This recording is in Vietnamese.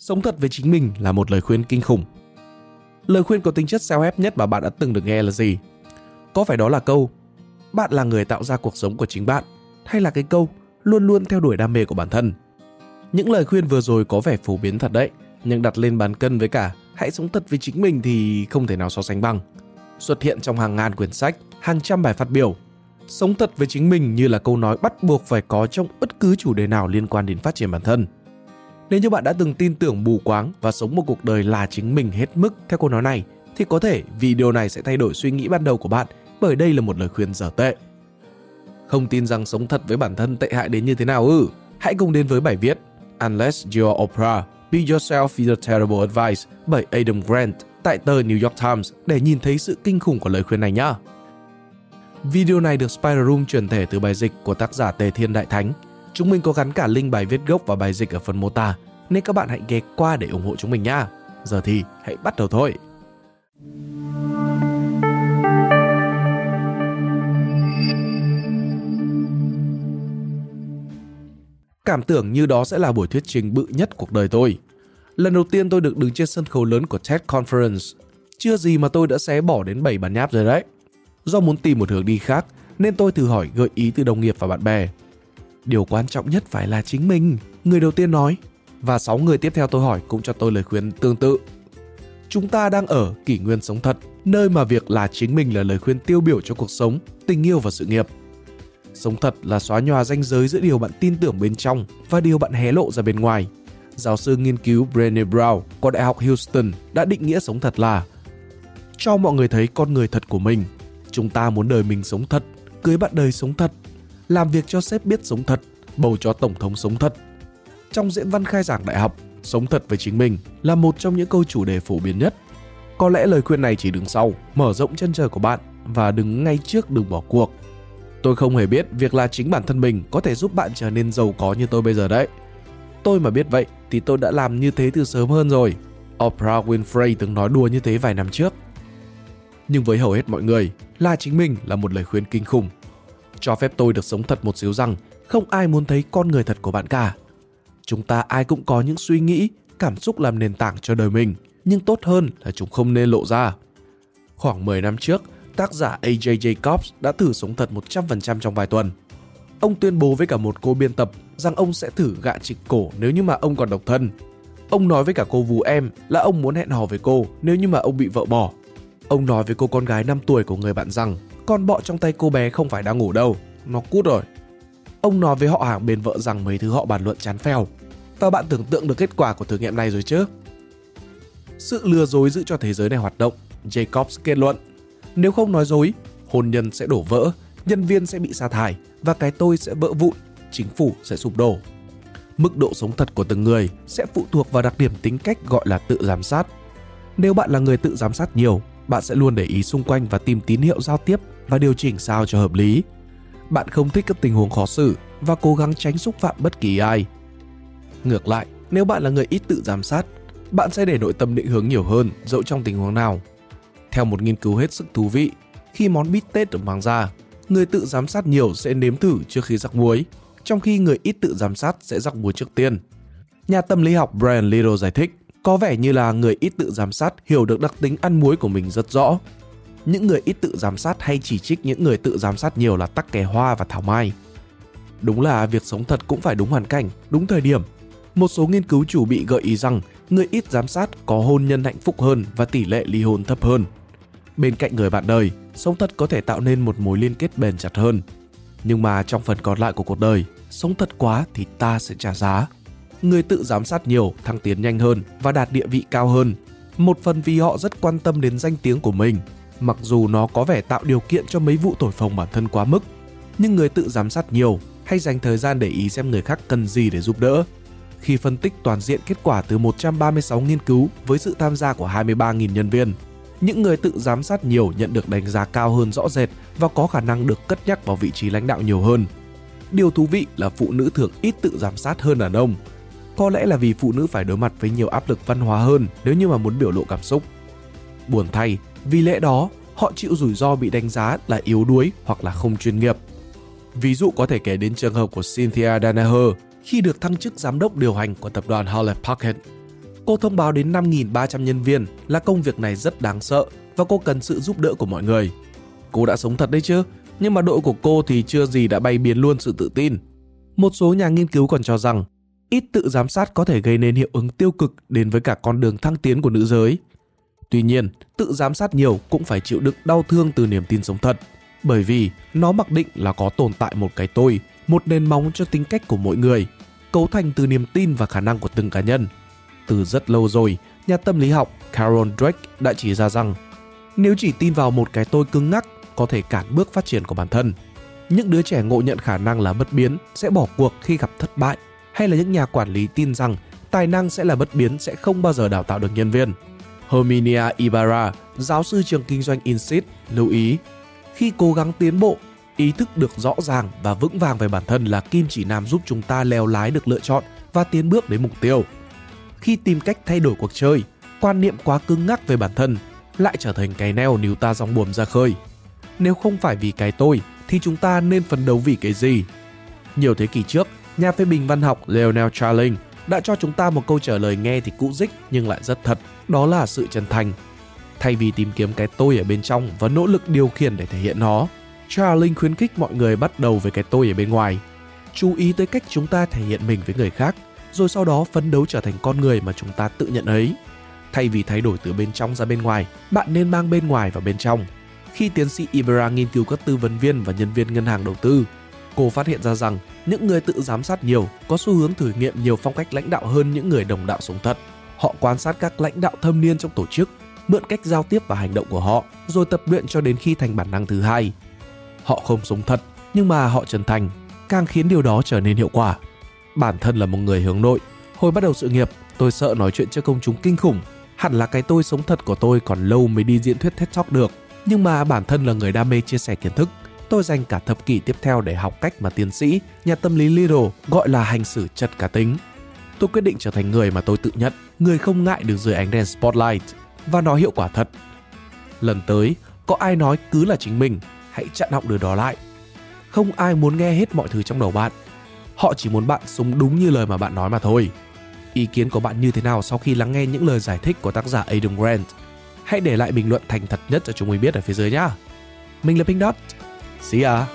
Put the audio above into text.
Sống thật với chính mình là một lời khuyên kinh khủng. Lời khuyên có tính chất self-help nhất mà bạn đã từng được nghe là gì? Có phải đó là câu bạn là người tạo ra cuộc sống của chính bạn hay là cái câu luôn luôn theo đuổi đam mê của bản thân? Những lời khuyên vừa rồi có vẻ phổ biến thật đấy, nhưng đặt lên bàn cân với cả hãy sống thật với chính mình thì không thể nào so sánh bằng. Xuất hiện trong hàng ngàn quyển sách, hàng trăm bài phát biểu. Sống thật với chính mình như là câu nói bắt buộc phải có trong bất cứ chủ đề nào liên quan đến phát triển bản thân. Nếu như bạn đã từng tin tưởng mù quáng và sống một cuộc đời là chính mình hết mức theo câu nói này, thì có thể video này sẽ thay đổi suy nghĩ ban đầu của bạn bởi đây là một lời khuyên dở tệ. Không tin rằng sống thật với bản thân tệ hại đến như thế nào ư? Hãy cùng đến với bài viết Unless You're Oprah, Be Yourself is a Terrible Advice bởi Adam Grant tại tờ New York Times để nhìn thấy sự kinh khủng của lời khuyên này nhé. Video này được Spider Room truyền thể từ bài dịch của tác giả Tề Thiên Đại Thánh. Chúng mình có gắn cả link bài viết gốc và bài dịch ở phần mô tả, nên các bạn hãy ghé qua để ủng hộ chúng mình nha. Giờ thì hãy bắt đầu thôi. Cảm tưởng như đó sẽ là buổi thuyết trình bự nhất cuộc đời tôi. Lần đầu tiên tôi được đứng trên sân khấu lớn của TED Conference. Chưa gì mà tôi đã xé bỏ đến 7 bản nháp rồi đấy. Do muốn tìm một hướng đi khác, nên tôi thử hỏi gợi ý từ đồng nghiệp và bạn bè. Điều quan trọng nhất phải là chính mình, người đầu tiên nói. Và 6 người tiếp theo tôi hỏi cũng cho tôi lời khuyên tương tự. Chúng ta đang ở kỷ nguyên sống thật, nơi mà việc là chính mình là lời khuyên tiêu biểu cho cuộc sống, tình yêu và sự nghiệp. Sống thật là xóa nhòa ranh giới giữa điều bạn tin tưởng bên trong và điều bạn hé lộ ra bên ngoài. Giáo sư nghiên cứu Brené Brown của Đại học Houston đã định nghĩa sống thật là cho mọi người thấy con người thật của mình. Chúng ta muốn đời mình sống thật, cưới bạn đời sống thật, làm việc cho sếp biết sống thật, bầu cho tổng thống sống thật. Trong diễn văn khai giảng đại học, sống thật với chính mình là một trong những câu chủ đề phổ biến nhất. Có lẽ lời khuyên này chỉ đứng sau, mở rộng chân trời của bạn và đứng ngay trước đừng bỏ cuộc. Tôi không hề biết việc là chính bản thân mình có thể giúp bạn trở nên giàu có như tôi bây giờ đấy. Tôi mà biết vậy thì tôi đã làm như thế từ sớm hơn rồi. Oprah Winfrey từng nói đùa như thế vài năm trước. Nhưng với hầu hết mọi người, là chính mình là một lời khuyên kinh khủng. Cho phép tôi được sống thật một xíu rằng không ai muốn thấy con người thật của bạn cả. Chúng ta ai cũng có những suy nghĩ, cảm xúc làm nền tảng cho đời mình, nhưng tốt hơn là chúng không nên lộ ra. Khoảng 10 năm trước, tác giả AJ Jacobs đã thử sống thật 100% trong vài tuần. Ông tuyên bố với cả một cô biên tập rằng ông sẽ thử gạ trịch cổ nếu như mà ông còn độc thân. Ông nói với cả cô vú em là ông muốn hẹn hò với cô nếu như mà ông bị vợ bỏ. Ông nói với cô con gái 5 tuổi của người bạn rằng con bọ trong tay cô bé không phải đang ngủ đâu, nó cút rồi. Ông nói với họ hàng bên vợ rằng mấy thứ họ bàn luận chán phèo. Và bạn tưởng tượng được kết quả của thử nghiệm này rồi chứ? Sự lừa dối giữ cho thế giới này hoạt động, Jacobs kết luận. Nếu không nói dối, hôn nhân sẽ đổ vỡ, nhân viên sẽ bị sa thải và cái tôi sẽ vỡ vụn, chính phủ sẽ sụp đổ. Mức độ sống thật của từng người sẽ phụ thuộc vào đặc điểm tính cách gọi là tự giám sát. Nếu bạn là người tự giám sát nhiều, bạn sẽ luôn để ý xung quanh và tìm tín hiệu giao tiếp và điều chỉnh sao cho hợp lý. Bạn không thích các tình huống khó xử và cố gắng tránh xúc phạm bất kỳ ai. Ngược lại, nếu bạn là người ít tự giám sát, bạn sẽ để nội tâm định hướng nhiều hơn dẫu trong tình huống nào. Theo một nghiên cứu hết sức thú vị, khi món bít tết được mang ra, người tự giám sát nhiều sẽ nếm thử trước khi rắc muối, trong khi người ít tự giám sát sẽ rắc muối trước tiên. Nhà tâm lý học Brian Little giải thích, có vẻ như là người ít tự giám sát hiểu được đặc tính ăn muối của mình rất rõ. Những người ít tự giám sát hay chỉ trích những người tự giám sát nhiều là tắc kè hoa và thảo mai. Đúng là việc sống thật cũng phải đúng hoàn cảnh, đúng thời điểm. Một số nghiên cứu chủ bị gợi ý rằng người ít giám sát có hôn nhân hạnh phúc hơn và tỷ lệ ly hôn thấp hơn. Bên cạnh người bạn đời, sống thật có thể tạo nên một mối liên kết bền chặt hơn. Nhưng mà trong phần còn lại của cuộc đời, sống thật quá thì ta sẽ trả giá. Người tự giám sát nhiều thăng tiến nhanh hơn và đạt địa vị cao hơn. Một phần vì họ rất quan tâm đến danh tiếng của mình, mặc dù nó có vẻ tạo điều kiện cho mấy vụ thổi phồng bản thân quá mức. Nhưng người tự giám sát nhiều hay dành thời gian để ý xem người khác cần gì để giúp đỡ. Khi phân tích toàn diện kết quả từ 136 nghiên cứu với sự tham gia của 23.000 nhân viên, những người tự giám sát nhiều nhận được đánh giá cao hơn rõ rệt và có khả năng được cất nhắc vào vị trí lãnh đạo nhiều hơn. Điều thú vị là phụ nữ thường ít tự giám sát hơn đàn ông. Có lẽ là vì phụ nữ phải đối mặt với nhiều áp lực văn hóa hơn nếu như mà muốn biểu lộ cảm xúc. Buồn thay, vì lẽ đó, họ chịu rủi ro bị đánh giá là yếu đuối hoặc là không chuyên nghiệp. Ví dụ có thể kể đến trường hợp của Cynthia Danaher khi được thăng chức giám đốc điều hành của tập đoàn Hewlett Packard. Cô thông báo đến 5.300 nhân viên là công việc này rất đáng sợ và cô cần sự giúp đỡ của mọi người. Cô đã sống thật đấy chứ, nhưng mà đội của cô thì chưa gì đã bay biến luôn sự tự tin. Một số nhà nghiên cứu còn cho rằng ít tự giám sát có thể gây nên hiệu ứng tiêu cực đến với cả con đường thăng tiến của nữ giới. Tuy nhiên, tự giám sát nhiều cũng phải chịu đựng đau thương từ niềm tin sống thật, bởi vì nó mặc định là có tồn tại một cái tôi, một nền móng cho tính cách của mỗi người, cấu thành từ niềm tin và khả năng của từng cá nhân. Từ rất lâu rồi, nhà tâm lý học Carol Dweck đã chỉ ra rằng nếu chỉ tin vào một cái tôi cứng ngắc có thể cản bước phát triển của bản thân. Những đứa trẻ ngộ nhận khả năng là bất biến sẽ bỏ cuộc khi gặp thất bại hay là những nhà quản lý tin rằng tài năng sẽ là bất biến sẽ không bao giờ đào tạo được nhân viên. Herminia Ibarra, giáo sư trường kinh doanh Insit, lưu ý khi cố gắng tiến bộ, ý thức được rõ ràng và vững vàng về bản thân là kim chỉ nam giúp chúng ta leo lái được lựa chọn và tiến bước đến mục tiêu. Khi tìm cách thay đổi cuộc chơi, quan niệm quá cứng ngắc về bản thân lại trở thành cái neo níu ta dòng buồm ra khơi. Nếu không phải vì cái tôi thì chúng ta nên phấn đấu vì cái gì? Nhiều thế kỷ trước, nhà phê bình văn học Leonel Charling đã cho chúng ta một câu trả lời nghe thì cũ dích nhưng lại rất thật, đó là sự chân thành. Thay vì tìm kiếm cái tôi ở bên trong và nỗ lực điều khiển để thể hiện nó, Charling khuyến khích mọi người bắt đầu với cái tôi ở bên ngoài. Chú ý tới cách chúng ta thể hiện mình với người khác, rồi sau đó phấn đấu trở thành con người mà chúng ta tự nhận ấy. Thay vì thay đổi từ bên trong ra bên ngoài, bạn nên mang bên ngoài vào bên trong. Khi tiến sĩ Ibera nghiên cứu các tư vấn viên và nhân viên ngân hàng đầu tư, cô phát hiện ra rằng những người tự giám sát nhiều có xu hướng thử nghiệm nhiều phong cách lãnh đạo hơn những người đồng đạo sống thật. Họ quan sát các lãnh đạo thâm niên trong tổ chức, mượn cách giao tiếp và hành động của họ, rồi tập luyện cho đến khi thành bản năng thứ hai. Họ không sống thật, nhưng mà họ chân thành, càng khiến điều đó trở nên hiệu quả. Bản thân là một người hướng nội, hồi bắt đầu sự nghiệp, tôi sợ nói chuyện trước công chúng kinh khủng. Hẳn là cái tôi sống thật của tôi còn lâu mới đi diễn thuyết TED Talk được. Nhưng mà bản thân là người đam mê chia sẻ kiến thức, tôi dành cả thập kỷ tiếp theo để học cách mà tiến sĩ, nhà tâm lý Little gọi là hành xử chật cá tính. Tôi quyết định trở thành người mà tôi tự nhận, người không ngại được dưới ánh đèn spotlight và nó hiệu quả thật. Lần tới, có ai nói cứ là chính mình, hãy chặn họng đứa đó lại. Không ai muốn nghe hết mọi thứ trong đầu bạn. Họ chỉ muốn bạn sống đúng như lời mà bạn nói mà thôi. Ý kiến của bạn như thế nào sau khi lắng nghe những lời giải thích của tác giả Adam Grant? Hãy để lại bình luận thành thật nhất cho chúng mình biết ở phía dưới nhé. Mình là Pink Dot. See ya!